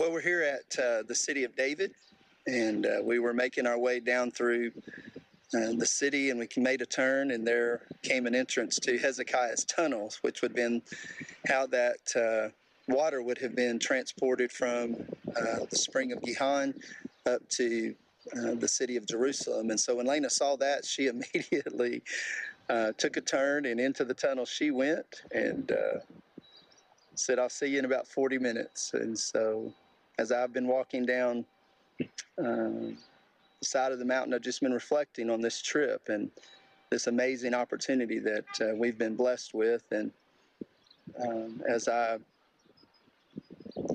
Well, we're here at uh, the city of David, and uh, we were making our way down through uh, the city, and we made a turn, and there came an entrance to Hezekiah's tunnels, which would have been how that uh, water would have been transported from uh, the spring of Gihon up to uh, the city of Jerusalem. And so when Lena saw that, she immediately took a turn, and into the tunnel she went, and said, I'll see you in about 40 minutes. And so as I've been walking down uh, the side of the mountain, I've just been reflecting on this trip and this amazing opportunity that uh, we've been blessed with. And um, as I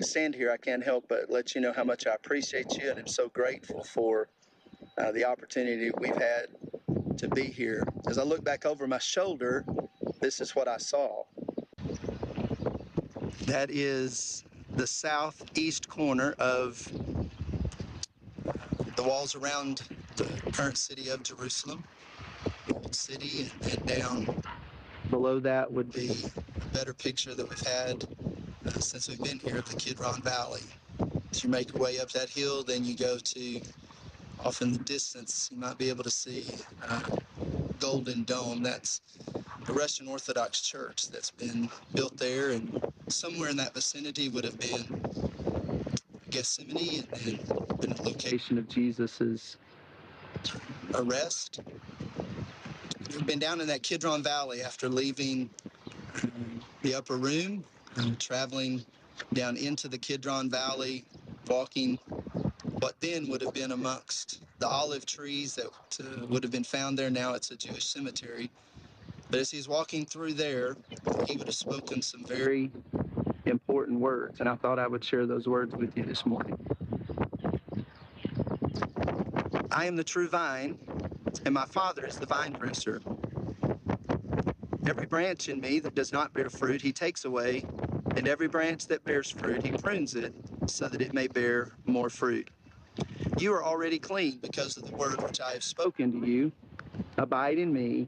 stand here, I can't help but let you know how much I appreciate you and I'm so grateful for uh, the opportunity we've had to be here. As I look back over my shoulder, this is what I saw. That is the southeast corner of the walls around the current city of Jerusalem, old city, and down below that would be a better picture that we've had uh, since we've been here of the Kidron Valley. As you make your way up that hill, then you go to off in the distance, you might be able to see uh, Golden Dome. That's the Russian Orthodox Church that's been built there, and somewhere in that vicinity would have been Gethsemane and the location of Jesus's arrest. We've been down in that Kidron Valley after leaving um, the upper room and traveling down into the Kidron Valley, walking what then would have been amongst the olive trees that uh, would have been found there. Now it's a Jewish cemetery. But as he's walking through there, he would have spoken some very important words, and I thought I would share those words with you this morning. I am the true vine, and my Father is the vine dresser. Every branch in me that does not bear fruit, he takes away, and every branch that bears fruit, he prunes it so that it may bear more fruit. You are already clean because of the word which I have spoken to you. Abide in me,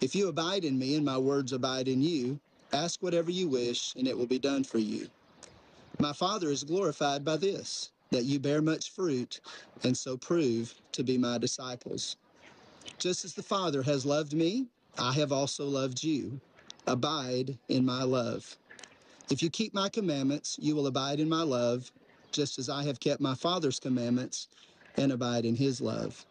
If you abide in me and my words abide in you, ask whatever you wish, and it will be done for you. My Father is glorified by this, that you bear much fruit, and so prove to be my disciples. Just as the Father has loved me, I have also loved you. Abide in my love. If you keep my commandments, you will abide in my love, just as I have kept my Father's commandments and abide in his love.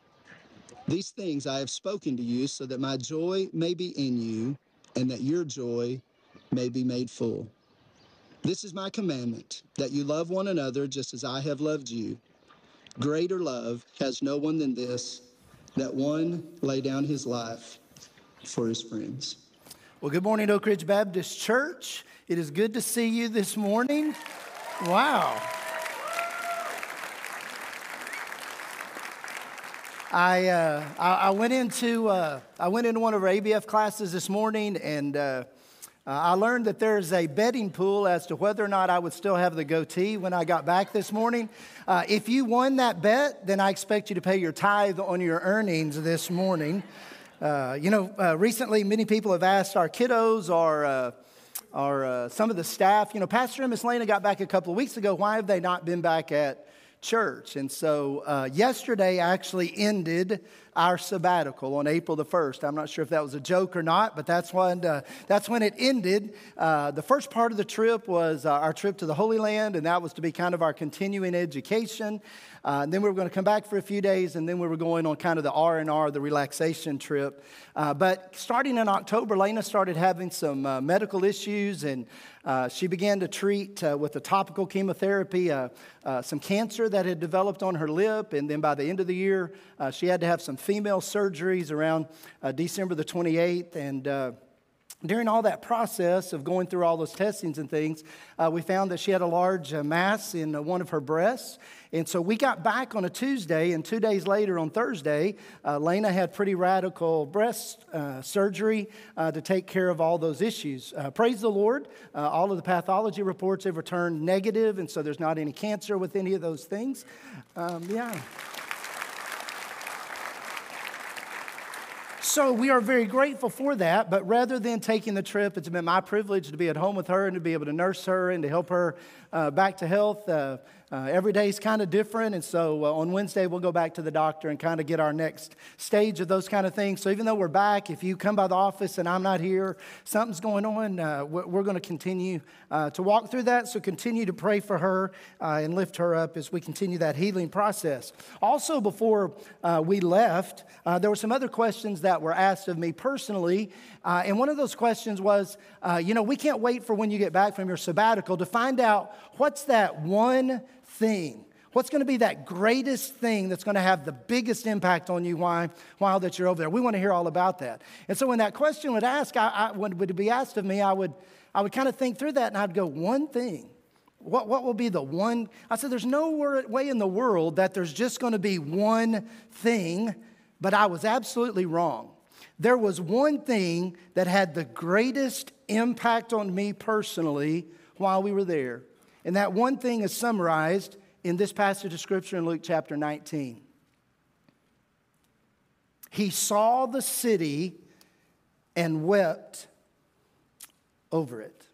These things I have spoken to you so that my joy may be in you and that your joy may be made full. This is my commandment that you love one another just as I have loved you. Greater love has no one than this that one lay down his life for his friends. Well, good morning, Oak Ridge Baptist Church. It is good to see you this morning. Wow. I, uh, I, I, went into, uh, I went into one of our ABF classes this morning and uh, I learned that there's a betting pool as to whether or not I would still have the goatee when I got back this morning. Uh, if you won that bet, then I expect you to pay your tithe on your earnings this morning. Uh, you know, uh, recently many people have asked our kiddos or, or some of the staff, you know, Pastor and Miss Lena got back a couple of weeks ago. Why have they not been back at church. And so uh, yesterday actually ended our sabbatical on April the 1st. I'm not sure if that was a joke or not, but that's when, uh, that's when it ended. Uh, the first part of the trip was uh, our trip to the Holy Land, and that was to be kind of our continuing education. Uh, then we were going to come back for a few days, and then we were going on kind of the R and R, the relaxation trip. Uh, but starting in October, Lena started having some uh, medical issues, and uh, she began to treat uh, with a topical chemotherapy uh, some cancer that had developed on her lip. And then by the end of the year, she had to have some female surgeries around December the 28th, and during all that process of going through all those testings and things, uh, we found that she had a large uh, mass in uh, one of her breasts. And so we got back on a Tuesday, and two days later on Thursday, uh, Lena had pretty radical breast uh, surgery uh, to take care of all those issues. praise the Lord. all of the pathology reports have returned negative, and so there's not any cancer with any of those things. Um, yeah. So we are very grateful for that. But rather than taking the trip, it's been my privilege to be at home with her and to be able to nurse her and to help her uh, back to health. Uh, uh, every day is kind of different, and so uh, on Wednesday we'll go back to the doctor and kind of get our next stage of those kind of things. So even though we're back, if you come by the office and I'm not here, something's going on, uh, we're, going to continue uh, to walk through that. So continue to pray for her uh, and lift her up as we continue that healing process. Also, before uh, we left, there were some other questions that were asked of me personally, and one of those questions was, you know, we can't wait for when you get back from your sabbatical to find out what's that one thing? What's going to be that greatest thing that's going to have the biggest impact on you while, while that you're over there? We want to hear all about that. And so when that question would ask, I, I, would be asked of me, I would, I would kind of think through that and I'd go, one thing. What, what will be the one? I said, there's no way in the world that there's just going to be one thing, but I was absolutely wrong. There was one thing that had the greatest impact on me personally while we were there. And that one thing is summarized in this passage of Scripture in Luke chapter 19. He saw the city and wept over it.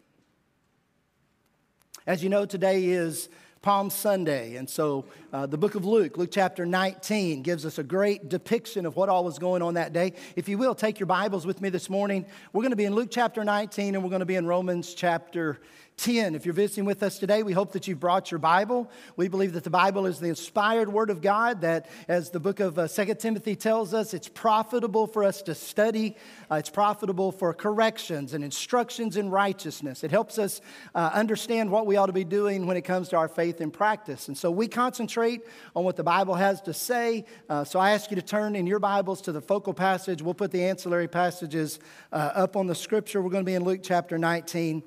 As you know, today is Palm Sunday. And so uh, the book of Luke, Luke chapter 19, gives us a great depiction of what all was going on that day. If you will, take your Bibles with me this morning. We're going to be in Luke chapter 19 and we're going to be in Romans chapter 10. If you're visiting with us today, we hope that you've brought your Bible. We believe that the Bible is the inspired Word of God, that as the book of uh, 2 Timothy tells us, it's profitable for us to study, uh, it's profitable for corrections and instructions in righteousness. It helps us uh, understand what we ought to be doing when it comes to our faith and practice. And so we concentrate on what the Bible has to say. Uh, so I ask you to turn in your Bibles to the focal passage. We'll put the ancillary passages uh, up on the scripture. We're going to be in Luke chapter 19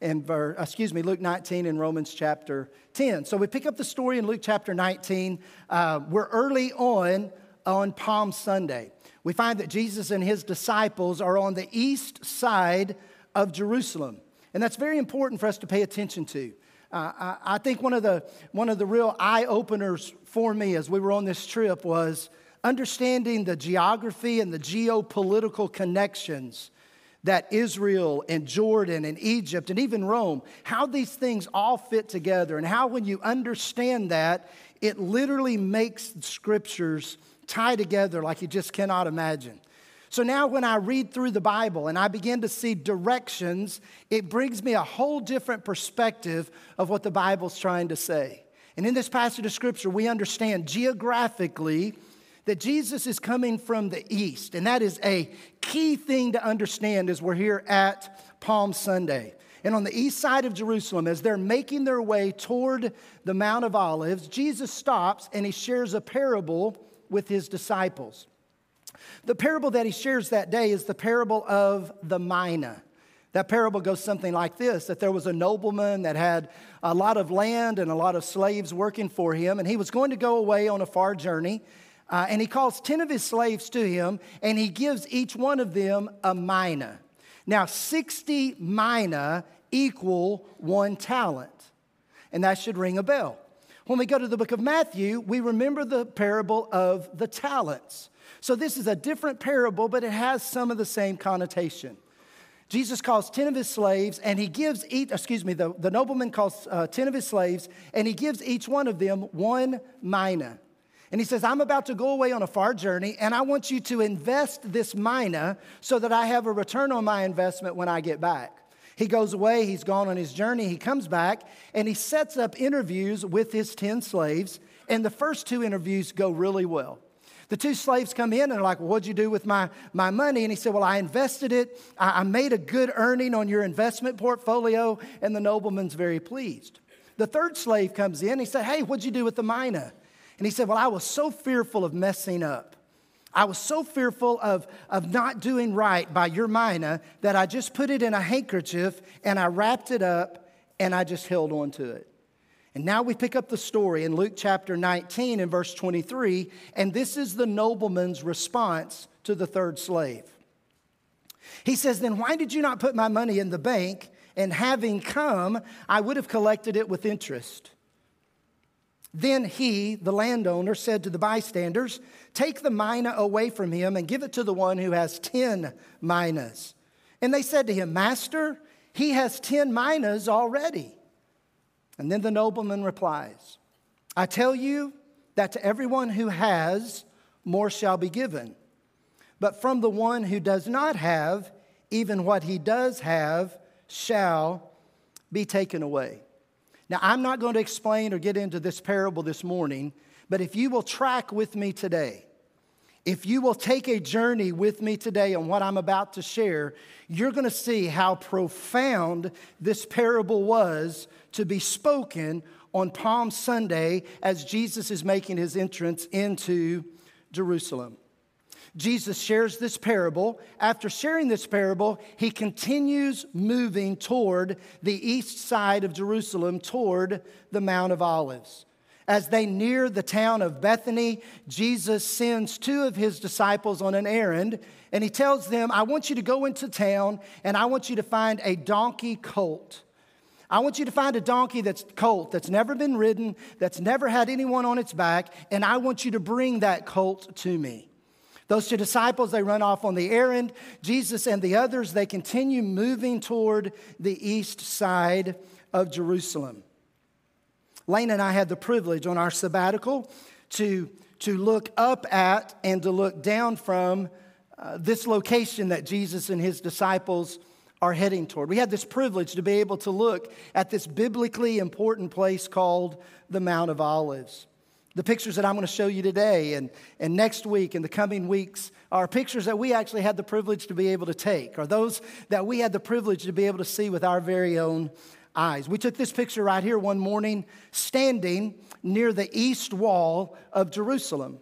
and verse, excuse me, Luke 19 and Romans chapter 10. So we pick up the story in Luke chapter 19. Uh, we're early on on Palm Sunday. We find that Jesus and his disciples are on the east side of Jerusalem. And that's very important for us to pay attention to. Uh, I, I think one of the, one of the real eye openers for me as we were on this trip was understanding the geography and the geopolitical connections that Israel and Jordan and Egypt and even Rome, how these things all fit together, and how when you understand that, it literally makes scriptures tie together like you just cannot imagine. So now, when I read through the Bible and I begin to see directions, it brings me a whole different perspective of what the Bible's trying to say. And in this passage of Scripture, we understand geographically that Jesus is coming from the east. And that is a key thing to understand as we're here at Palm Sunday. And on the east side of Jerusalem, as they're making their way toward the Mount of Olives, Jesus stops and he shares a parable with his disciples. The parable that he shares that day is the parable of the mina. That parable goes something like this that there was a nobleman that had a lot of land and a lot of slaves working for him, and he was going to go away on a far journey. Uh, and he calls 10 of his slaves to him, and he gives each one of them a mina. Now, 60 mina equal one talent, and that should ring a bell. When we go to the book of Matthew, we remember the parable of the talents. So, this is a different parable, but it has some of the same connotation. Jesus calls 10 of his slaves, and he gives each, excuse me, the, the nobleman calls uh, 10 of his slaves, and he gives each one of them one mina. And he says, I'm about to go away on a far journey, and I want you to invest this mina so that I have a return on my investment when I get back. He goes away, he's gone on his journey, he comes back, and he sets up interviews with his 10 slaves, and the first two interviews go really well. The two slaves come in and are like, Well, what'd you do with my, my money? And he said, Well, I invested it. I, I made a good earning on your investment portfolio. And the nobleman's very pleased. The third slave comes in. He said, Hey, what'd you do with the mina? And he said, Well, I was so fearful of messing up. I was so fearful of, of not doing right by your mina that I just put it in a handkerchief and I wrapped it up and I just held on to it. And now we pick up the story in Luke chapter 19 and verse 23, and this is the nobleman's response to the third slave. He says, Then why did you not put my money in the bank? And having come, I would have collected it with interest. Then he, the landowner, said to the bystanders, Take the mina away from him and give it to the one who has 10 minas. And they said to him, Master, he has 10 minas already. And then the nobleman replies, I tell you that to everyone who has, more shall be given. But from the one who does not have, even what he does have shall be taken away. Now, I'm not going to explain or get into this parable this morning, but if you will track with me today, if you will take a journey with me today on what I'm about to share, you're going to see how profound this parable was to be spoken on Palm Sunday as Jesus is making his entrance into Jerusalem. Jesus shares this parable. After sharing this parable, he continues moving toward the east side of Jerusalem, toward the Mount of Olives. As they near the town of Bethany, Jesus sends two of his disciples on an errand, and he tells them, I want you to go into town and I want you to find a donkey colt. I want you to find a donkey that's colt, that's never been ridden, that's never had anyone on its back, and I want you to bring that colt to me. Those two disciples, they run off on the errand. Jesus and the others, they continue moving toward the east side of Jerusalem. Lane and I had the privilege on our sabbatical to, to look up at and to look down from uh, this location that Jesus and his disciples are heading toward. We had this privilege to be able to look at this biblically important place called the Mount of Olives. The pictures that I'm going to show you today and, and next week and the coming weeks are pictures that we actually had the privilege to be able to take, or those that we had the privilege to be able to see with our very own eyes. We took this picture right here one morning, standing near the east wall of Jerusalem.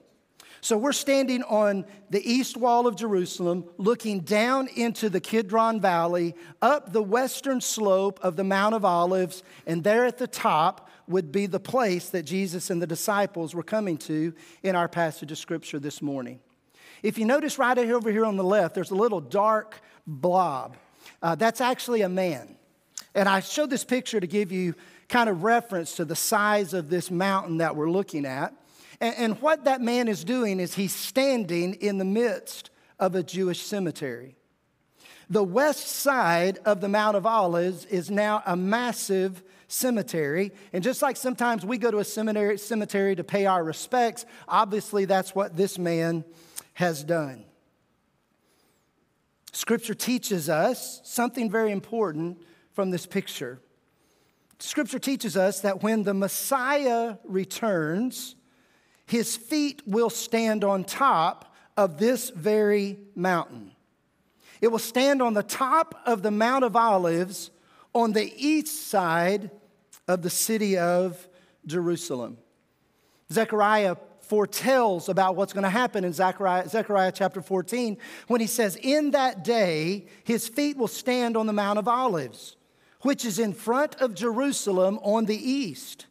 So we're standing on the east wall of Jerusalem, looking down into the Kidron Valley, up the western slope of the Mount of Olives, and there at the top would be the place that Jesus and the disciples were coming to in our passage of scripture this morning. If you notice right over here on the left, there's a little dark blob. Uh, that's actually a man. And I showed this picture to give you kind of reference to the size of this mountain that we're looking at. And, and what that man is doing is he's standing in the midst of a Jewish cemetery. The west side of the Mount of Olives is now a massive cemetery. And just like sometimes we go to a seminary, cemetery to pay our respects, obviously that's what this man has done. Scripture teaches us something very important from this picture. Scripture teaches us that when the Messiah returns, his feet will stand on top of this very mountain. It will stand on the top of the Mount of Olives on the east side of the city of Jerusalem. Zechariah foretells about what's going to happen in Zechariah, Zechariah chapter 14 when he says, In that day, his feet will stand on the Mount of Olives, which is in front of Jerusalem on the east.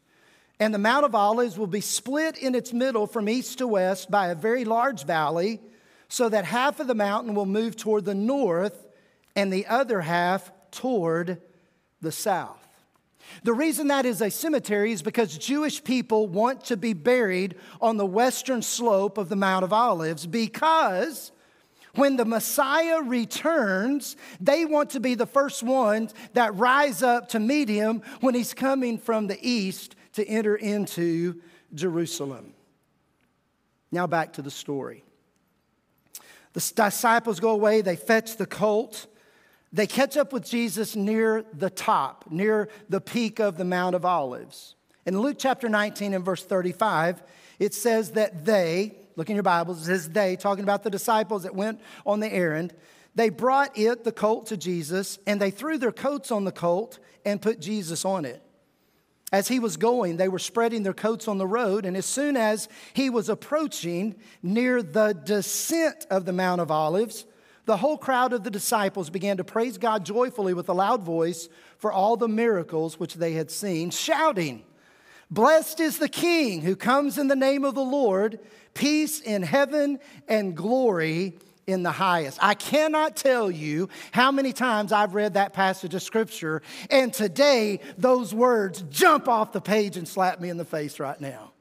And the Mount of Olives will be split in its middle from east to west by a very large valley, so that half of the mountain will move toward the north and the other half toward the south. The reason that is a cemetery is because Jewish people want to be buried on the western slope of the Mount of Olives because when the Messiah returns, they want to be the first ones that rise up to meet him when he's coming from the east to enter into Jerusalem. Now back to the story. The disciples go away, they fetch the colt. They catch up with Jesus near the top, near the peak of the Mount of Olives. In Luke chapter 19 and verse 35, it says that they, look in your Bibles, it says they, talking about the disciples that went on the errand, they brought it, the colt, to Jesus, and they threw their coats on the colt and put Jesus on it. As he was going, they were spreading their coats on the road, and as soon as he was approaching near the descent of the Mount of Olives, the whole crowd of the disciples began to praise God joyfully with a loud voice for all the miracles which they had seen, shouting, Blessed is the King who comes in the name of the Lord, peace in heaven and glory in the highest. I cannot tell you how many times I've read that passage of scripture, and today those words jump off the page and slap me in the face right now.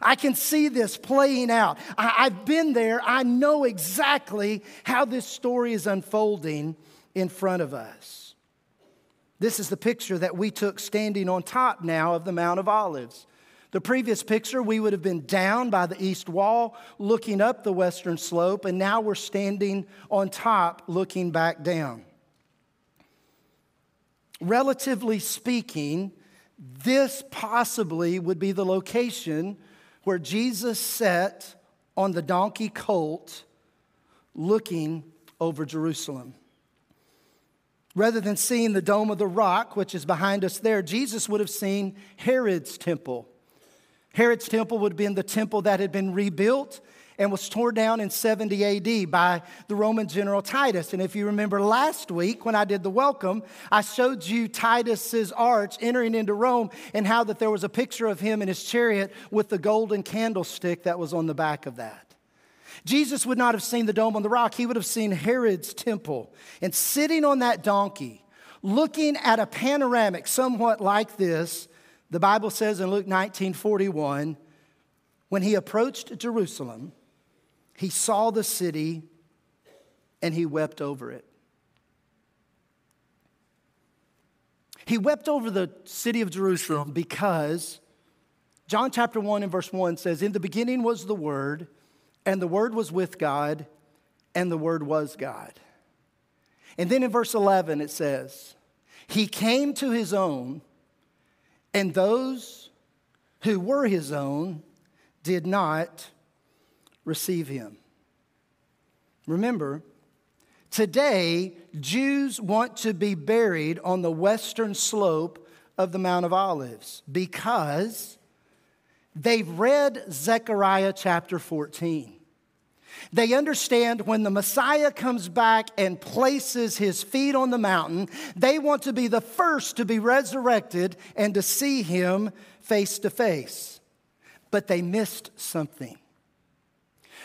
I can see this playing out. I, have been there. I know exactly how this story is unfolding in front of us. This is the picture that we took standing on top now of the Mount of Olives. The previous picture, we would have been down by the east wall, looking up the western slope, and now we're standing on top, looking back down. Relatively speaking, this possibly would be the location where Jesus sat on the donkey colt looking over Jerusalem. Rather than seeing the Dome of the Rock, which is behind us there, Jesus would have seen Herod's temple. Herod's temple would have been the temple that had been rebuilt and was torn down in 70 AD by the Roman general Titus. And if you remember last week when I did the welcome, I showed you Titus's arch entering into Rome and how that there was a picture of him in his chariot with the golden candlestick that was on the back of that. Jesus would not have seen the dome on the rock, he would have seen Herod's temple. And sitting on that donkey, looking at a panoramic somewhat like this, the Bible says in Luke 19 41, when he approached Jerusalem, he saw the city and he wept over it. He wept over the city of Jerusalem because John chapter 1 and verse 1 says, In the beginning was the Word, and the Word was with God, and the Word was God. And then in verse 11 it says, He came to His own, and those who were His own did not receive him. Remember, today, Jews want to be buried on the western slope of the Mount of Olives because they've read Zechariah chapter 14. They understand when the Messiah comes back and places his feet on the mountain, they want to be the first to be resurrected and to see him face to face. But they missed something.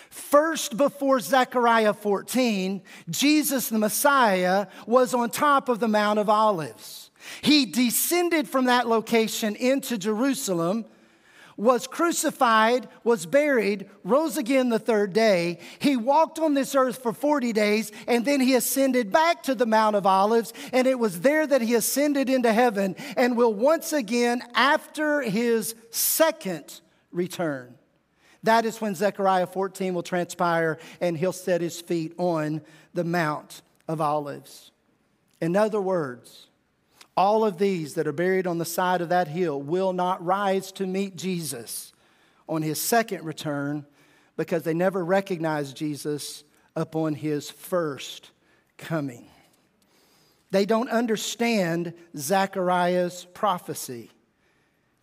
First, before Zechariah 14, Jesus the Messiah was on top of the Mount of Olives. He descended from that location into Jerusalem, was crucified, was buried, rose again the third day. He walked on this earth for 40 days, and then he ascended back to the Mount of Olives, and it was there that he ascended into heaven and will once again, after his second return, that is when Zechariah 14 will transpire and he'll set his feet on the Mount of Olives. In other words, all of these that are buried on the side of that hill will not rise to meet Jesus on his second return because they never recognized Jesus upon his first coming. They don't understand Zechariah's prophecy.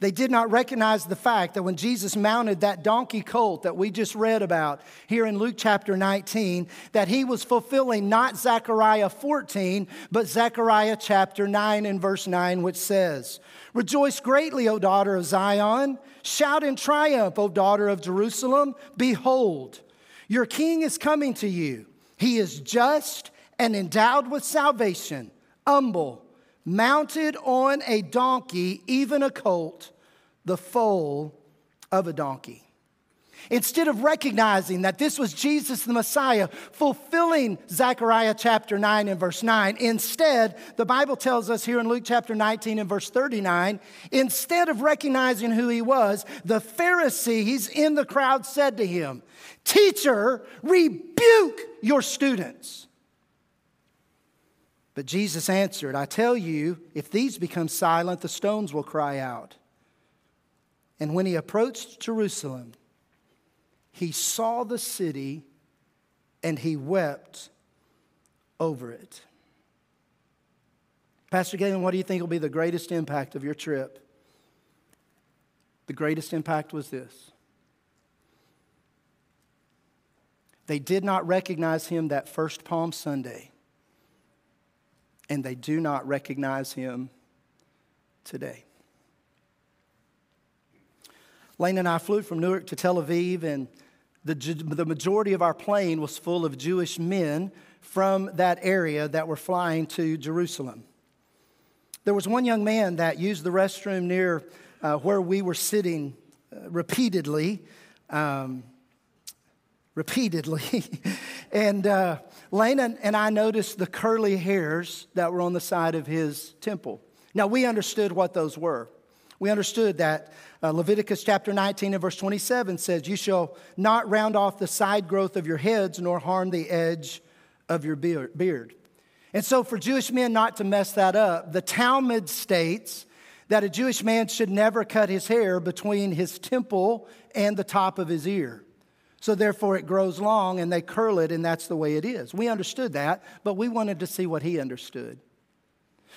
They did not recognize the fact that when Jesus mounted that donkey colt that we just read about here in Luke chapter 19, that he was fulfilling not Zechariah 14, but Zechariah chapter 9 and verse 9, which says, Rejoice greatly, O daughter of Zion. Shout in triumph, O daughter of Jerusalem. Behold, your king is coming to you. He is just and endowed with salvation, humble, mounted on a donkey, even a colt the foal of a donkey. Instead of recognizing that this was Jesus the Messiah fulfilling Zechariah chapter 9 and verse 9, instead, the Bible tells us here in Luke chapter 19 and verse 39, instead of recognizing who he was, the Pharisees in the crowd said to him, Teacher, rebuke your students. But Jesus answered, I tell you, if these become silent, the stones will cry out. And when he approached Jerusalem, he saw the city and he wept over it. Pastor Galen, what do you think will be the greatest impact of your trip? The greatest impact was this they did not recognize him that first Palm Sunday, and they do not recognize him today. Lane and I flew from Newark to Tel Aviv, and the, the majority of our plane was full of Jewish men from that area that were flying to Jerusalem. There was one young man that used the restroom near uh, where we were sitting uh, repeatedly. Um, repeatedly. and uh, Lena and I noticed the curly hairs that were on the side of his temple. Now, we understood what those were. We understood that uh, Leviticus chapter 19 and verse 27 says, You shall not round off the side growth of your heads, nor harm the edge of your beard. And so, for Jewish men not to mess that up, the Talmud states that a Jewish man should never cut his hair between his temple and the top of his ear. So, therefore, it grows long and they curl it, and that's the way it is. We understood that, but we wanted to see what he understood.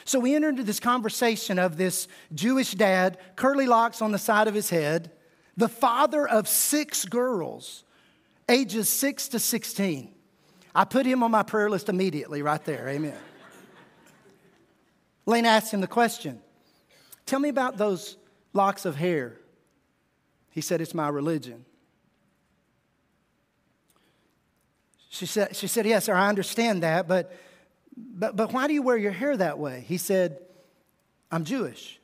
So we entered into this conversation of this Jewish dad, curly locks on the side of his head, the father of six girls, ages six to 16. I put him on my prayer list immediately, right there. Amen. Lane asked him the question Tell me about those locks of hair. He said, It's my religion. She said, she said Yes, sir, I understand that, but but, but why do you wear your hair that way? He said, I'm Jewish.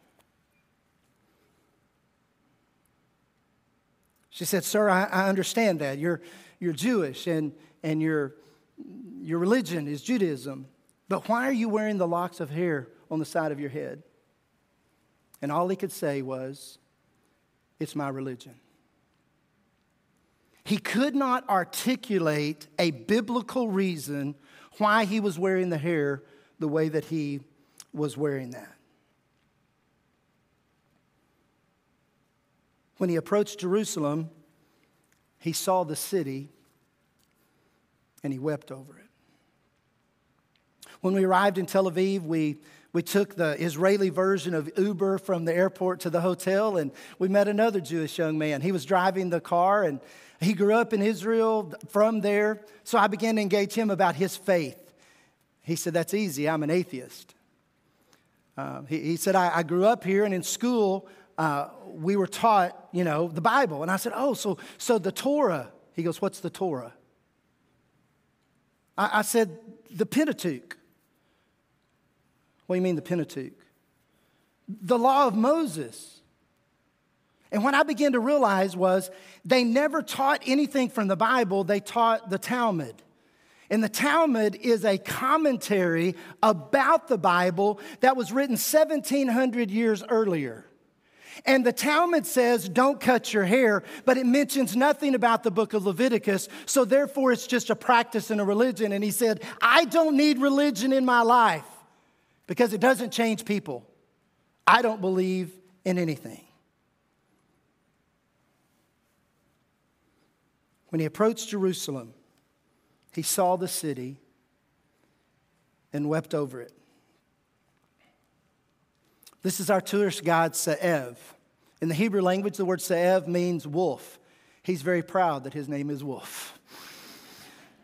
She said, Sir, I, I understand that. You're, you're Jewish and, and your, your religion is Judaism. But why are you wearing the locks of hair on the side of your head? And all he could say was, It's my religion. He could not articulate a biblical reason why he was wearing the hair the way that he was wearing that. When he approached Jerusalem, he saw the city and he wept over it. When we arrived in Tel Aviv, we, we took the Israeli version of Uber from the airport to the hotel, and we met another Jewish young man. He was driving the car, and he grew up in Israel from there, so I began to engage him about his faith. He said, That's easy, I'm an atheist. Uh, he, he, said, I, I, grew up here, and in school, uh, we were taught, you know, the Bible. And I said, Oh, so, so the Torah. He goes, What's the Torah? I, I said, The Pentateuch. What do you mean, the Pentateuch? The law of Moses. And what I began to realize was they never taught anything from the Bible, they taught the Talmud. And the Talmud is a commentary about the Bible that was written 1700 years earlier. And the Talmud says, don't cut your hair, but it mentions nothing about the book of Leviticus. So therefore, it's just a practice and a religion. And he said, I don't need religion in my life because it doesn't change people. I don't believe in anything. When he approached Jerusalem, he saw the city and wept over it. This is our tourist guide, Ze'ev. In the Hebrew language, the word Ze'ev means wolf. He's very proud that his name is Wolf.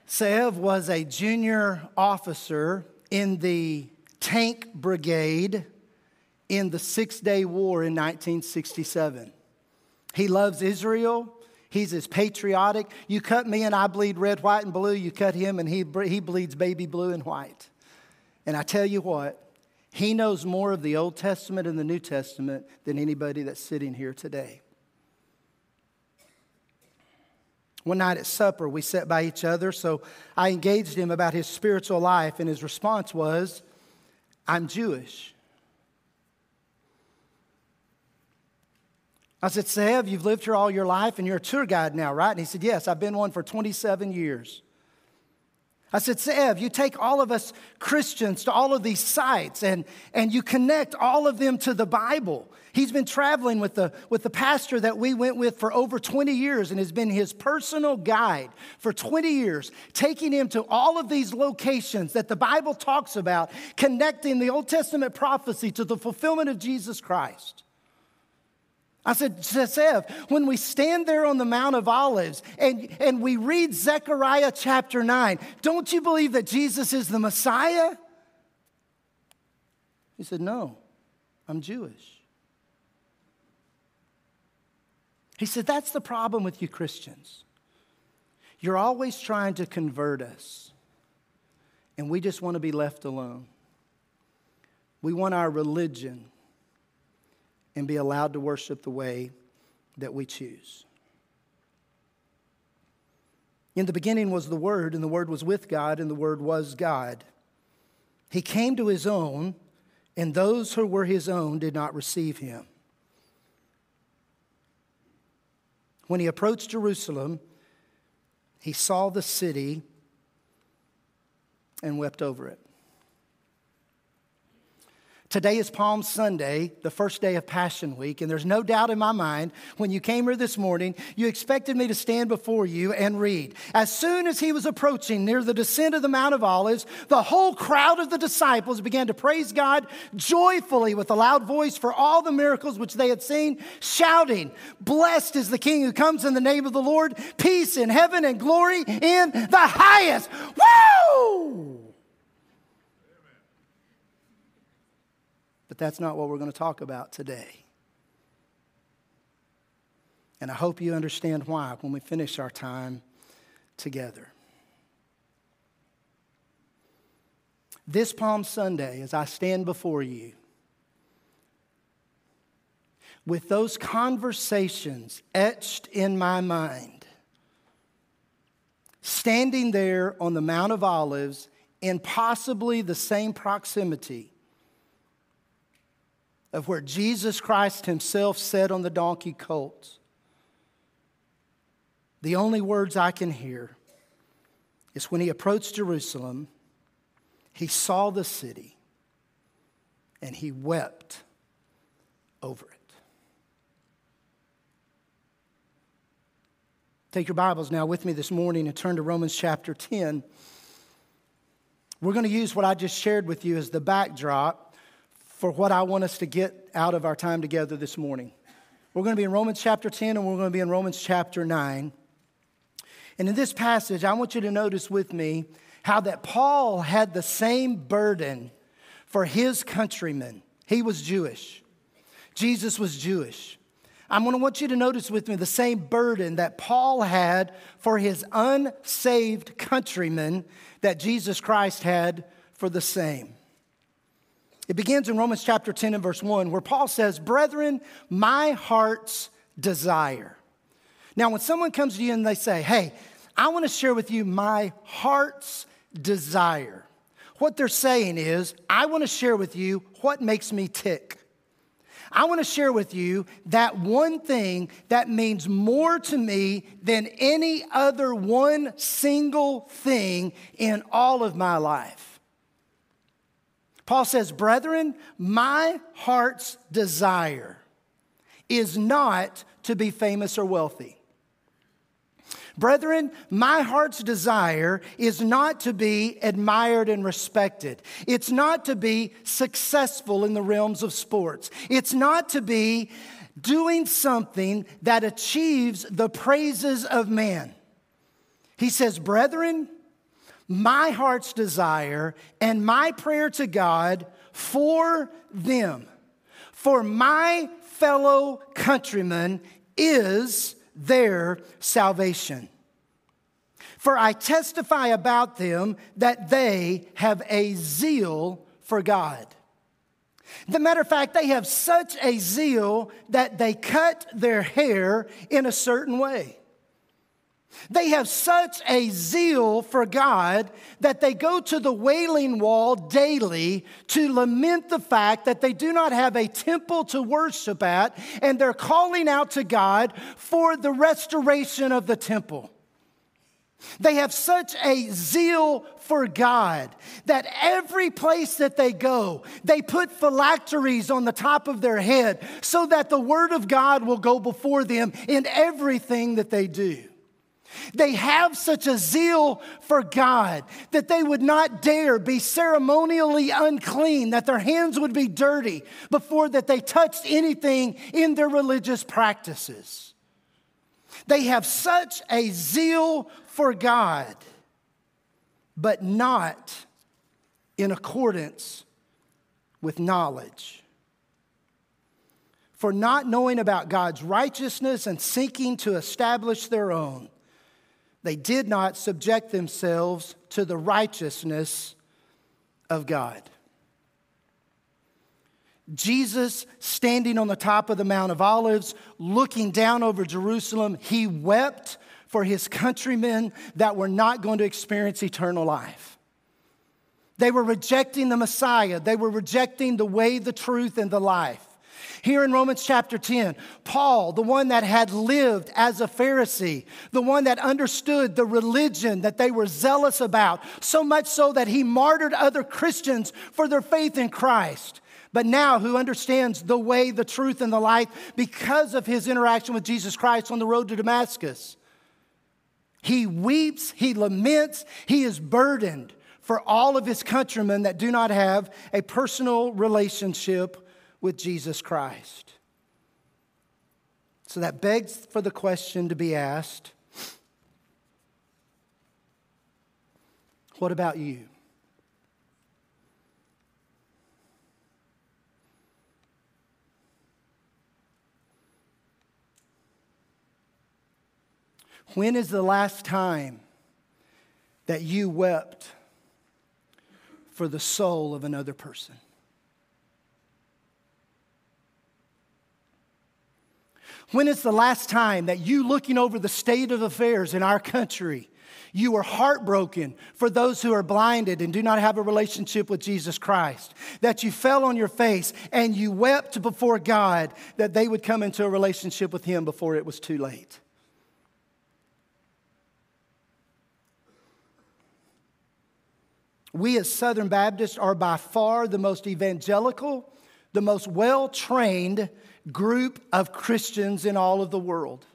Ze'ev was a junior officer in the tank brigade in the Six Day War in 1967. He loves Israel. He's as patriotic. You cut me and I bleed red, white, and blue. You cut him and he, he bleeds baby blue and white. And I tell you what, he knows more of the Old Testament and the New Testament than anybody that's sitting here today. One night at supper, we sat by each other, so I engaged him about his spiritual life, and his response was, I'm Jewish. I said, Sev, you've lived here all your life and you're a tour guide now, right? And he said, Yes, I've been one for 27 years. I said, Sev, you take all of us Christians to all of these sites and, and you connect all of them to the Bible. He's been traveling with the, with the pastor that we went with for over 20 years and has been his personal guide for 20 years, taking him to all of these locations that the Bible talks about, connecting the Old Testament prophecy to the fulfillment of Jesus Christ. I said, Sev, when we stand there on the Mount of Olives and, and we read Zechariah chapter 9, don't you believe that Jesus is the Messiah? He said, No, I'm Jewish. He said, That's the problem with you Christians. You're always trying to convert us, and we just want to be left alone. We want our religion and be allowed to worship the way that we choose. In the beginning was the Word, and the Word was with God, and the Word was God. He came to his own, and those who were his own did not receive him. When he approached Jerusalem, he saw the city and wept over it. Today is Palm Sunday, the first day of Passion Week, and there's no doubt in my mind when you came here this morning, you expected me to stand before you and read. As soon as he was approaching near the descent of the Mount of Olives, the whole crowd of the disciples began to praise God joyfully with a loud voice for all the miracles which they had seen, shouting, Blessed is the King who comes in the name of the Lord, peace in heaven and glory in the highest. Woo! But that's not what we're going to talk about today. And I hope you understand why when we finish our time together. This Palm Sunday, as I stand before you, with those conversations etched in my mind, standing there on the Mount of Olives in possibly the same proximity of where Jesus Christ himself sat on the donkey colt, the only words I can hear is when he approached Jerusalem, he saw the city and he wept over it. Take your Bibles now with me this morning and turn to Romans chapter 10. We're going to use what I just shared with you as the backdrop for what I want us to get out of our time together this morning. We're going to be in Romans chapter 10 and we're going to be in Romans chapter 9. And in this passage, I want you to notice with me how that Paul had the same burden for his countrymen. He was Jewish, Jesus was Jewish. I'm going to want you to notice with me the same burden that Paul had for his unsaved countrymen that Jesus Christ had for the same. It begins in Romans chapter 10 and verse 1, where Paul says, Brethren, my heart's desire. Now, when someone comes to you and they say, Hey, I want to share with you my heart's desire, what they're saying is, I want to share with you what makes me tick. I want to share with you that one thing that means more to me than any other one single thing in all of my life. Paul says, Brethren, my heart's desire is not to be famous or wealthy. Brethren, my heart's desire is not to be admired and respected. It's not to be successful in the realms of sports. It's not to be doing something that achieves the praises of man. He says, Brethren, my heart's desire and my prayer to God for them, for my fellow countrymen, is their salvation. For I testify about them that they have a zeal for God. The matter of fact, they have such a zeal that they cut their hair in a certain way. They have such a zeal for God that they go to the wailing wall daily to lament the fact that they do not have a temple to worship at, and they're calling out to God for the restoration of the temple. They have such a zeal for God that every place that they go, they put phylacteries on the top of their head so that the Word of God will go before them in everything that they do. They have such a zeal for God that they would not dare be ceremonially unclean, that their hands would be dirty before that they touched anything in their religious practices. They have such a zeal for God, but not in accordance with knowledge. For not knowing about God's righteousness and seeking to establish their own, they did not subject themselves to the righteousness of God. Jesus, standing on the top of the Mount of Olives, looking down over Jerusalem, he wept for his countrymen that were not going to experience eternal life. They were rejecting the Messiah, they were rejecting the way, the truth, and the life. Here in Romans chapter 10, Paul, the one that had lived as a Pharisee, the one that understood the religion that they were zealous about, so much so that he martyred other Christians for their faith in Christ. But now, who understands the way, the truth, and the life because of his interaction with Jesus Christ on the road to Damascus. He weeps, he laments, he is burdened for all of his countrymen that do not have a personal relationship with Jesus Christ. So that begs for the question to be asked what about you? When is the last time that you wept for the soul of another person? When is the last time that you, looking over the state of affairs in our country, you were heartbroken for those who are blinded and do not have a relationship with Jesus Christ. That you fell on your face and you wept before God that they would come into a relationship with Him before it was too late. We as Southern Baptists are by far the most evangelical, the most well trained group of Christians in all of the world.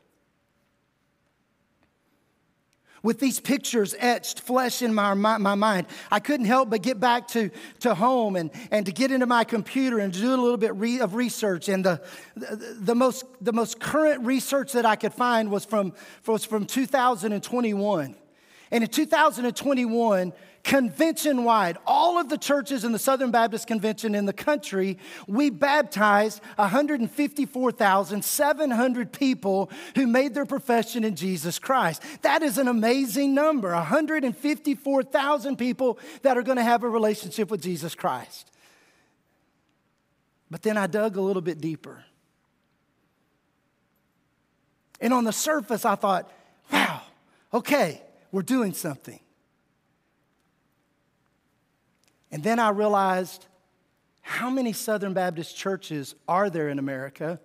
With these pictures etched flesh in my, my, my, mind, I couldn't help but get back to, to home and, and to get into my computer and do a little bit re, of research. And the, the, the, most, the most current research that I could find was from, was from 2021. And in 2021, convention wide, all of the churches in the Southern Baptist Convention in the country, we baptized 154,700 people who made their profession in Jesus Christ. That is an amazing number 154,000 people that are going to have a relationship with Jesus Christ. But then I dug a little bit deeper. And on the surface, I thought, wow, okay, we're doing something. And then I realized how many Southern Baptist churches are there in America?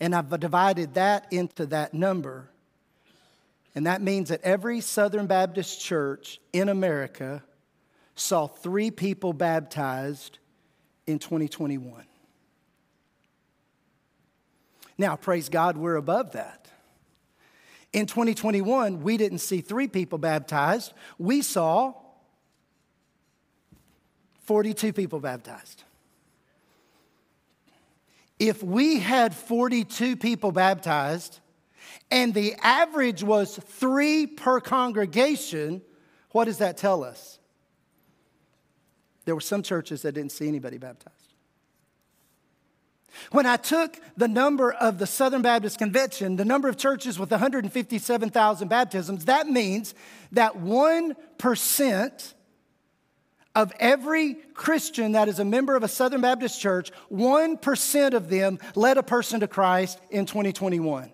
And I've divided that into that number. And that means that every Southern Baptist church in America saw three people baptized in 2021. Now, praise God, we're above that. In 2021, we didn't see three people baptized, we saw 42 people baptized. If we had 42 people baptized and the average was three per congregation, what does that tell us? There were some churches that didn't see anybody baptized. When I took the number of the Southern Baptist Convention, the number of churches with 157,000 baptisms, that means that 1% of every Christian that is a member of a Southern Baptist church, 1% of them led a person to Christ in 2021.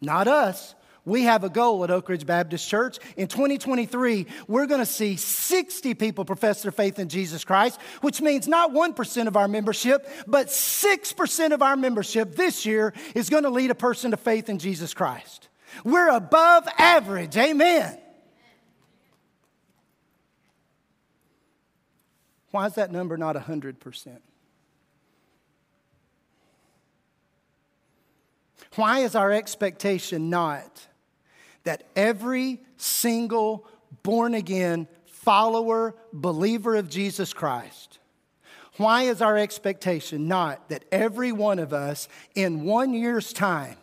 Not us. We have a goal at Oak Ridge Baptist Church. In 2023, we're going to see 60 people profess their faith in Jesus Christ, which means not 1% of our membership, but 6% of our membership this year is going to lead a person to faith in Jesus Christ. We're above average. Amen. Why is that number not 100%? Why is our expectation not that every single born again follower, believer of Jesus Christ, why is our expectation not that every one of us in one year's time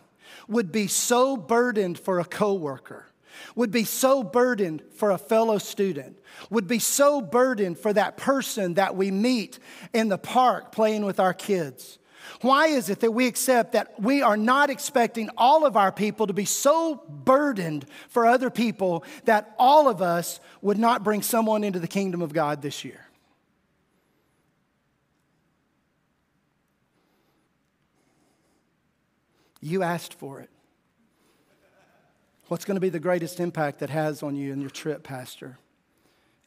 would be so burdened for a coworker, would be so burdened for a fellow student, would be so burdened for that person that we meet in the park playing with our kids? Why is it that we accept that we are not expecting all of our people to be so burdened for other people that all of us would not bring someone into the kingdom of God this year? You asked for it. What's going to be the greatest impact that has on you in your trip, Pastor?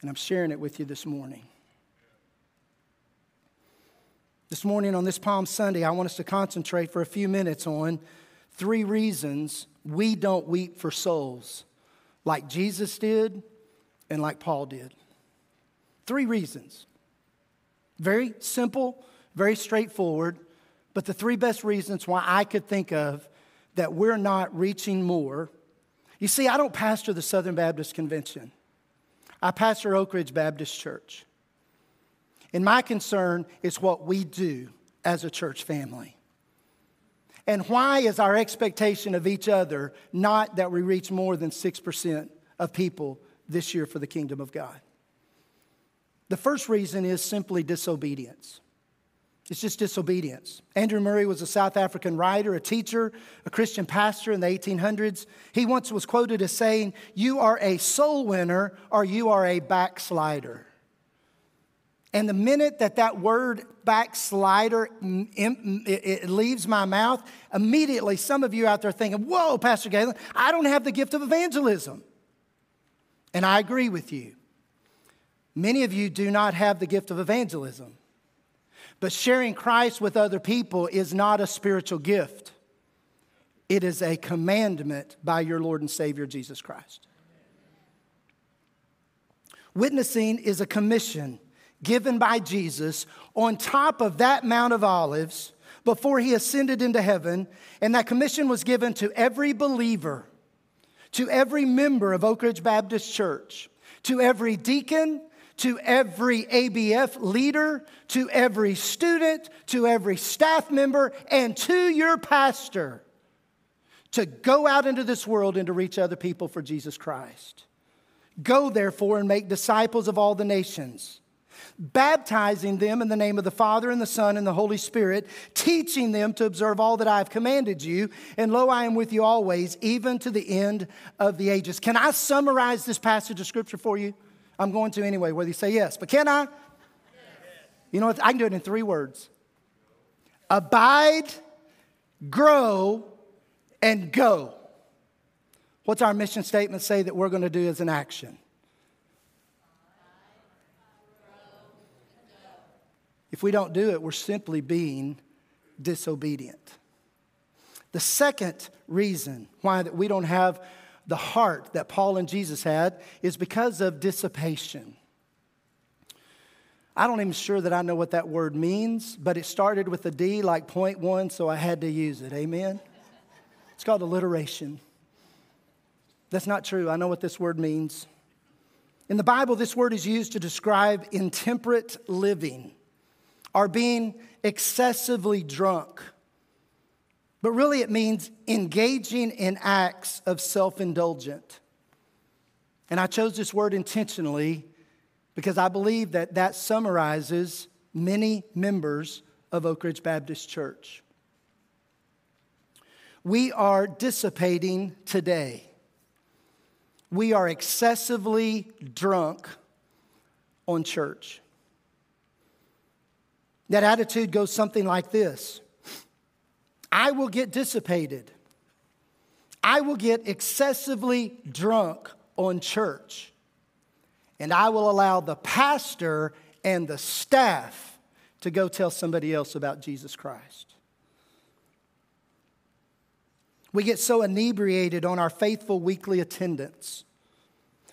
And I'm sharing it with you this morning. This morning on this Palm Sunday, I want us to concentrate for a few minutes on three reasons we don't weep for souls like Jesus did and like Paul did. Three reasons. Very simple, very straightforward, but the three best reasons why I could think of that we're not reaching more. You see, I don't pastor the Southern Baptist Convention, I pastor Oak Ridge Baptist Church. And my concern is what we do as a church family. And why is our expectation of each other not that we reach more than 6% of people this year for the kingdom of God? The first reason is simply disobedience. It's just disobedience. Andrew Murray was a South African writer, a teacher, a Christian pastor in the 1800s. He once was quoted as saying, You are a soul winner or you are a backslider. And the minute that that word backslider it leaves my mouth, immediately some of you out there thinking, Whoa, Pastor Galen, I don't have the gift of evangelism. And I agree with you. Many of you do not have the gift of evangelism. But sharing Christ with other people is not a spiritual gift, it is a commandment by your Lord and Savior Jesus Christ. Witnessing is a commission given by Jesus on top of that Mount of Olives before he ascended into heaven. And that commission was given to every believer, to every member of Oak Ridge Baptist Church, to every deacon, to every ABF leader, to every student, to every staff member, and to your pastor to go out into this world and to reach other people for Jesus Christ. Go, therefore, and make disciples of all the nations baptizing them in the name of the Father and the Son and the Holy Spirit, teaching them to observe all that I have commanded you. And lo, I am with you always, even to the end of the ages. Can I summarize this passage of Scripture for you? I'm going to anyway, whether you say yes. But can I? You know what? I can do it in three words abide, grow, and go. What's our mission statement say that we're going to do as an action? If we don't do it, we're simply being disobedient. The second reason why that we don't have the heart that Paul and Jesus had is because of dissipation. I don't even sure that I know what that word means, but it started with a D like point one, so I had to use it. Amen? It's called alliteration. That's not true. I know what this word means. In the Bible, this word is used to describe intemperate living are being excessively drunk. But really, it means engaging in acts of self indulgent. And I chose this word intentionally because I believe that that summarizes many members of Oak Ridge Baptist Church. We are dissipating today. We are excessively drunk on church. That attitude goes something like this I will get dissipated. I will get excessively drunk on church. And I will allow the pastor and the staff to go tell somebody else about Jesus Christ. We get so inebriated on our faithful weekly attendance.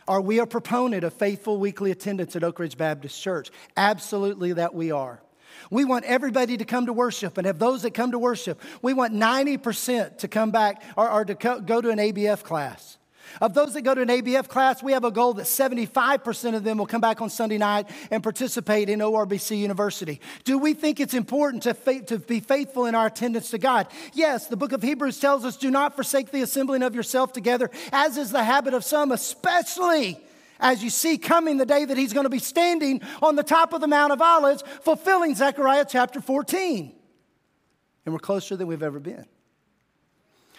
Are we a proponent of faithful weekly attendance at Oak Ridge Baptist Church? Absolutely, that we are. We want everybody to come to worship and have those that come to worship. We want 90% to come back or, or to co- go to an ABF class. Of those that go to an ABF class, we have a goal that 75% of them will come back on Sunday night and participate in ORBC University. Do we think it's important to, fa- to be faithful in our attendance to God? Yes, the book of Hebrews tells us do not forsake the assembling of yourself together, as is the habit of some, especially as you see coming the day that he's going to be standing on the top of the Mount of Olives, fulfilling Zechariah chapter 14. And we're closer than we've ever been.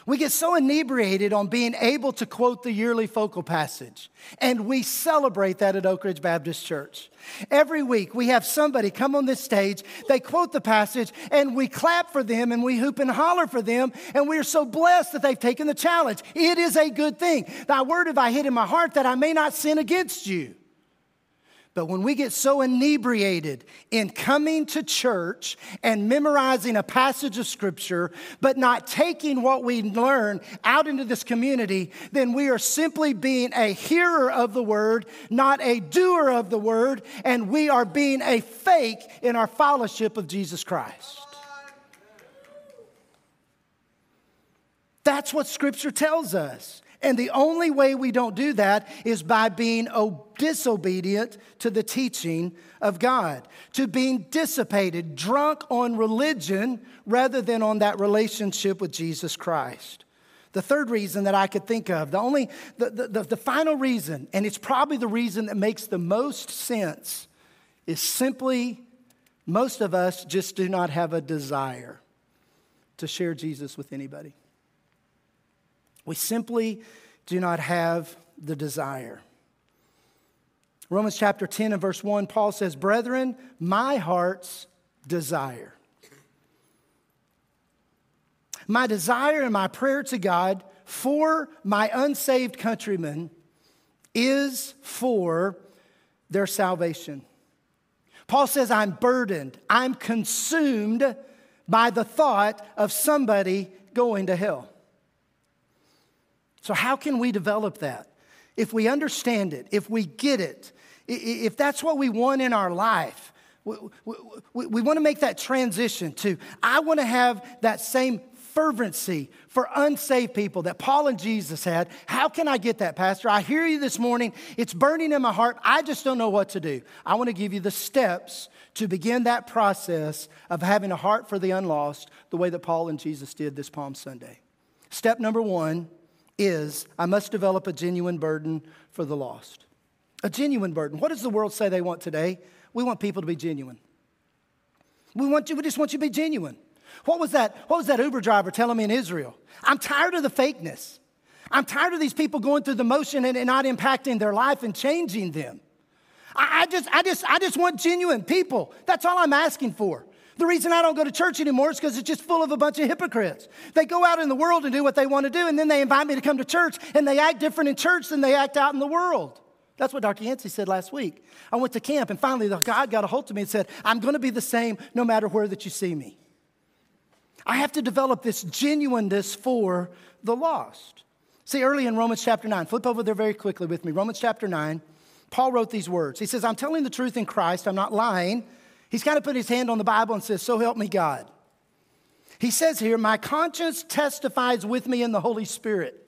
We get so inebriated on being able to quote the yearly focal passage, and we celebrate that at Oak Ridge Baptist Church. Every week, we have somebody come on this stage, they quote the passage, and we clap for them and we hoop and holler for them, and we are so blessed that they've taken the challenge. It is a good thing. Thy word have I hid in my heart that I may not sin against you. But when we get so inebriated in coming to church and memorizing a passage of scripture, but not taking what we learn out into this community, then we are simply being a hearer of the word, not a doer of the word, and we are being a fake in our fellowship of Jesus Christ. That's what scripture tells us. And the only way we don't do that is by being disobedient to the teaching of God, to being dissipated, drunk on religion rather than on that relationship with Jesus Christ. The third reason that I could think of, the only, the, the, the, final reason, and it's probably the reason that makes the most sense, is simply most of us just do not have a desire to share Jesus with anybody. We simply do not have the desire. Romans chapter 10 and verse 1, Paul says, Brethren, my heart's desire. My desire and my prayer to God for my unsaved countrymen is for their salvation. Paul says, I'm burdened, I'm consumed by the thought of somebody going to hell. So, how can we develop that? If we understand it, if we get it, if that's what we want in our life, we, we, we want to make that transition to, I want to have that same fervency for unsaved people that Paul and Jesus had. How can I get that, Pastor? I hear you this morning. It's burning in my heart. I just don't know what to do. I want to give you the steps to begin that process of having a heart for the unlost the way that Paul and Jesus did this Palm Sunday. Step number one is I must develop a genuine burden for the lost. A genuine burden. What does the world say they want today? We want people to be genuine. We, want you, we just want you to be genuine. What was that? What was that Uber driver telling me in Israel? I'm tired of the fakeness. I'm tired of these people going through the motion and, and not impacting their life and changing them. I, I, just, I, just, I just want genuine people. That's all I'm asking for. The reason I don't go to church anymore is because it's just full of a bunch of hypocrites. They go out in the world and do what they want to do, and then they invite me to come to church, and they act different in church than they act out in the world. That's what Dr. Yancey said last week. I went to camp, and finally, God got a hold of me and said, I'm going to be the same no matter where that you see me. I have to develop this genuineness for the lost. See, early in Romans chapter 9, flip over there very quickly with me. Romans chapter 9, Paul wrote these words. He says, I'm telling the truth in Christ, I'm not lying. He's kind of put his hand on the Bible and says, So help me God. He says here, My conscience testifies with me in the Holy Spirit.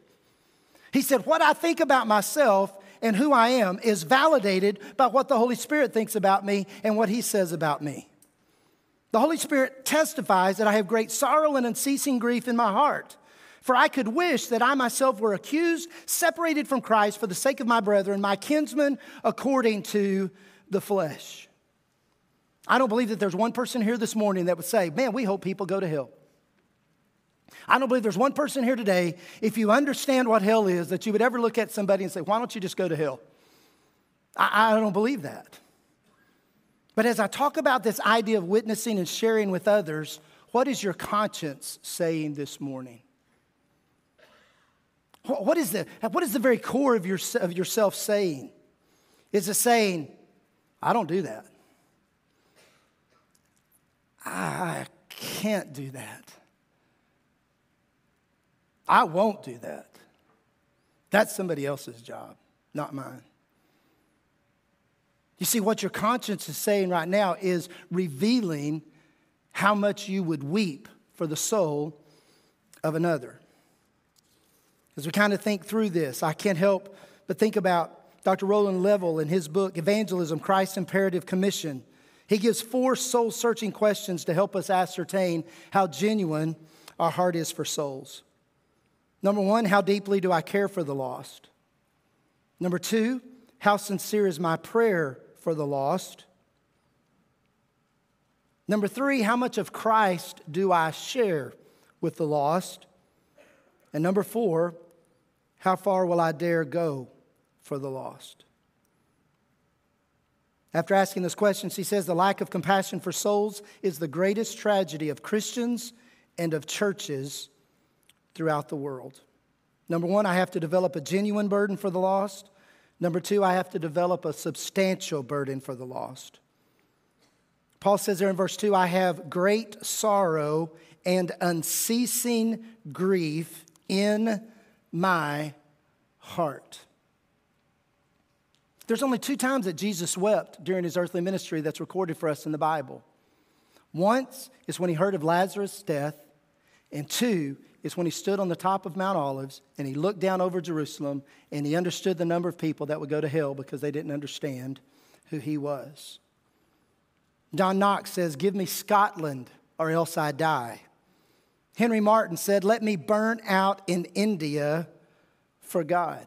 He said, What I think about myself and who I am is validated by what the Holy Spirit thinks about me and what he says about me. The Holy Spirit testifies that I have great sorrow and unceasing grief in my heart. For I could wish that I myself were accused, separated from Christ for the sake of my brethren, my kinsmen, according to the flesh. I don't believe that there's one person here this morning that would say, Man, we hope people go to hell. I don't believe there's one person here today, if you understand what hell is, that you would ever look at somebody and say, Why don't you just go to hell? I, I don't believe that. But as I talk about this idea of witnessing and sharing with others, what is your conscience saying this morning? What is the, what is the very core of, your, of yourself saying? Is it saying, I don't do that? I can't do that. I won't do that. That's somebody else's job, not mine. You see, what your conscience is saying right now is revealing how much you would weep for the soul of another. As we kind of think through this, I can't help but think about Dr. Roland Leavell in his book, Evangelism Christ's Imperative Commission. He gives four soul searching questions to help us ascertain how genuine our heart is for souls. Number one, how deeply do I care for the lost? Number two, how sincere is my prayer for the lost? Number three, how much of Christ do I share with the lost? And number four, how far will I dare go for the lost? After asking those questions, he says the lack of compassion for souls is the greatest tragedy of Christians and of churches throughout the world. Number one, I have to develop a genuine burden for the lost. Number two, I have to develop a substantial burden for the lost. Paul says there in verse 2 I have great sorrow and unceasing grief in my heart. There's only two times that Jesus wept during his earthly ministry that's recorded for us in the Bible. Once is when he heard of Lazarus' death, and two is when he stood on the top of Mount Olives and he looked down over Jerusalem and he understood the number of people that would go to hell because they didn't understand who he was. John Knox says, Give me Scotland or else I die. Henry Martyn said, Let me burn out in India for God.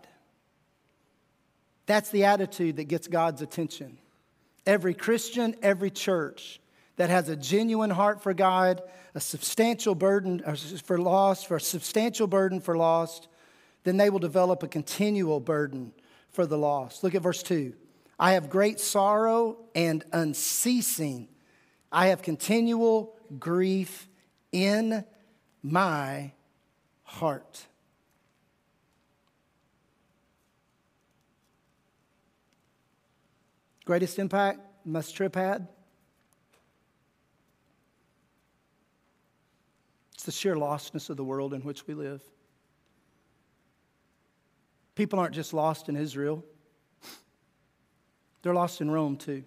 That's the attitude that gets God's attention. Every Christian, every church that has a genuine heart for God, a substantial burden uh, for lost, for a substantial burden for lost, then they will develop a continual burden for the lost. Look at verse 2. I have great sorrow and unceasing. I have continual grief in my heart. Greatest impact must trip had? It's the sheer lostness of the world in which we live. People aren't just lost in Israel, they're lost in Rome too.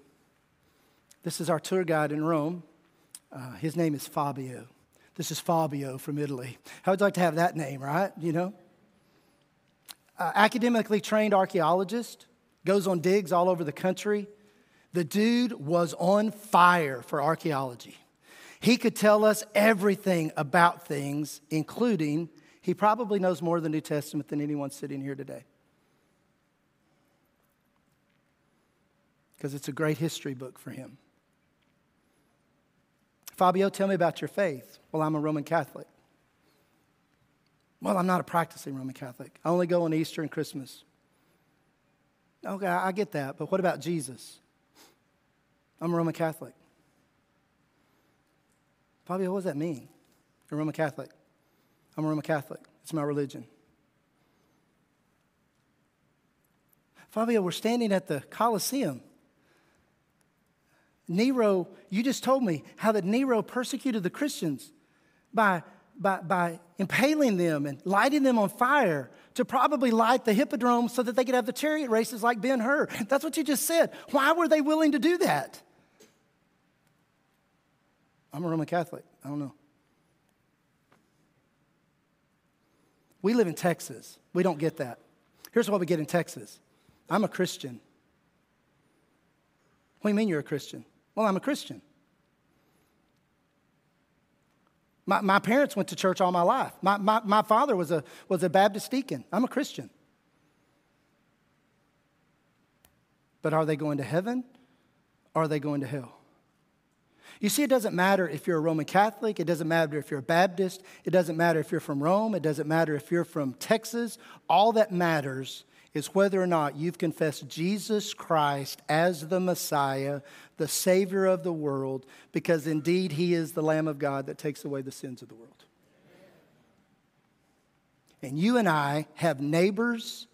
This is our tour guide in Rome. Uh, his name is Fabio. This is Fabio from Italy. How would you like to have that name, right? You know? Uh, academically trained archaeologist, goes on digs all over the country. The dude was on fire for archaeology. He could tell us everything about things, including, he probably knows more of the New Testament than anyone sitting here today. Because it's a great history book for him. Fabio, tell me about your faith. Well, I'm a Roman Catholic. Well, I'm not a practicing Roman Catholic. I only go on Easter and Christmas. Okay, I get that, but what about Jesus? I'm a Roman Catholic. Fabio, what does that mean? You're a Roman Catholic. I'm a Roman Catholic. It's my religion. Fabio, we're standing at the Colosseum. Nero, you just told me how that Nero persecuted the Christians by, by, by impaling them and lighting them on fire to probably light the hippodrome so that they could have the chariot races like Ben Hur. That's what you just said. Why were they willing to do that? I'm a Roman Catholic. I don't know. We live in Texas. We don't get that. Here's what we get in Texas I'm a Christian. What do you mean you're a Christian? Well, I'm a Christian. My, my parents went to church all my life. My, my, my father was a, was a Baptist deacon. I'm a Christian. But are they going to heaven are they going to hell? You see, it doesn't matter if you're a Roman Catholic, it doesn't matter if you're a Baptist, it doesn't matter if you're from Rome, it doesn't matter if you're from Texas. All that matters is whether or not you've confessed Jesus Christ as the Messiah, the Savior of the world, because indeed He is the Lamb of God that takes away the sins of the world. And you and I have neighbors,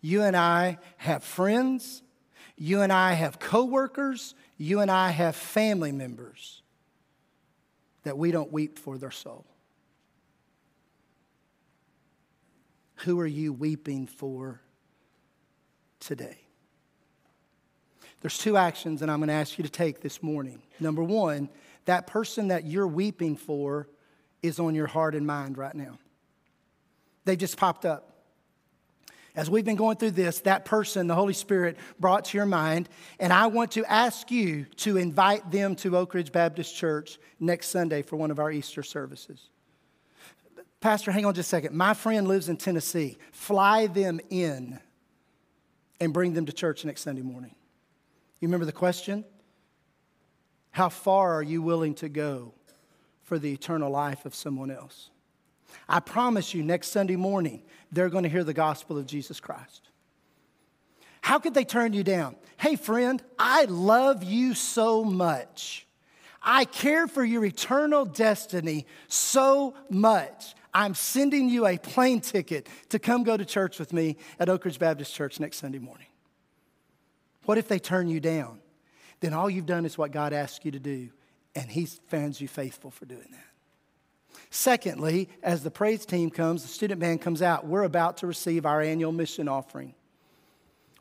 you and I have friends, you and I have coworkers, you and I have family members that we don't weep for their soul. Who are you weeping for today? There's two actions that I'm going to ask you to take this morning. Number one, that person that you're weeping for is on your heart and mind right now. They just popped up. As we've been going through this, that person the Holy Spirit brought to your mind, and I want to ask you to invite them to Oak Ridge Baptist Church next Sunday for one of our Easter services. Pastor, hang on just a second. My friend lives in Tennessee. Fly them in and bring them to church next Sunday morning. You remember the question? How far are you willing to go for the eternal life of someone else? I promise you, next Sunday morning, they're going to hear the gospel of Jesus Christ. How could they turn you down? Hey, friend, I love you so much. I care for your eternal destiny so much. I'm sending you a plane ticket to come go to church with me at Oak Ridge Baptist Church next Sunday morning. What if they turn you down? Then all you've done is what God asked you to do, and He finds you faithful for doing that. Secondly, as the praise team comes, the student band comes out, we're about to receive our annual mission offering.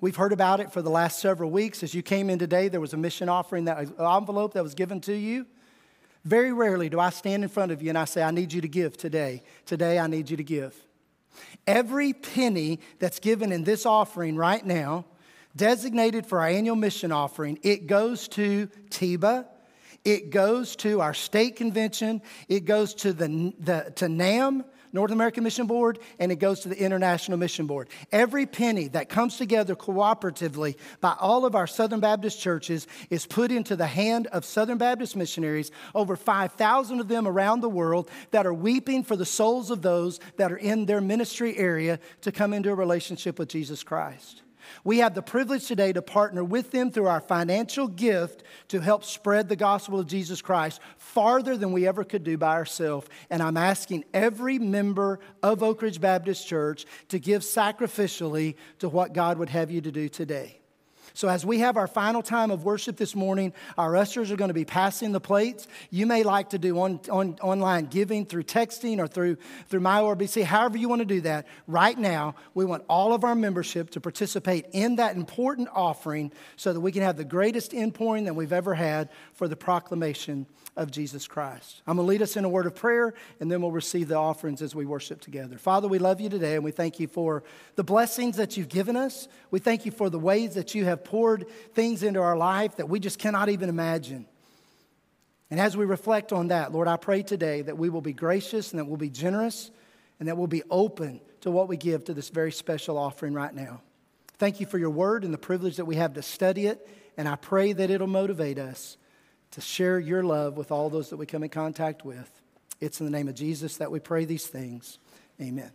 We've heard about it for the last several weeks. As you came in today, there was a mission offering, that envelope that was given to you. Very rarely do I stand in front of you and I say, I need you to give today. Today, I need you to give. Every penny that's given in this offering right now, designated for our annual mission offering, it goes to TIBA. it goes to our state convention, it goes to, the, the to NAM, North American Mission Board, and it goes to the International Mission Board. Every penny that comes together cooperatively by all of our Southern Baptist churches is put into the hand of Southern Baptist missionaries, over 5,000 of them around the world that are weeping for the souls of those that are in their ministry area to come into a relationship with Jesus Christ. We have the privilege today to partner with them through our financial gift to help spread the gospel of Jesus Christ farther than we ever could do by ourselves. And I'm asking every member of Oak Ridge Baptist Church to give sacrificially to what God would have you to do today. So, as we have our final time of worship this morning, our ushers are going to be passing the plates. You may like to do on, on, online giving through texting or through, through MyORBC, however you want to do that. Right now, we want all of our membership to participate in that important offering so that we can have the greatest inpouring that we've ever had for the proclamation of Jesus Christ. I'm going to lead us in a word of prayer, and then we'll receive the offerings as we worship together. Father, we love you today, and we thank you for the blessings that you've given us. We thank you for the ways that you have poured things into our life that we just cannot even imagine. And as we reflect on that, Lord, I pray today that we will be gracious and that we'll be generous and that we'll be open to what we give to this very special offering right now. Thank you for your word and the privilege that we have to study it, and I pray that it'll motivate us to share your love with all those that we come in contact with. It's in the name of Jesus that we pray these things. Amen.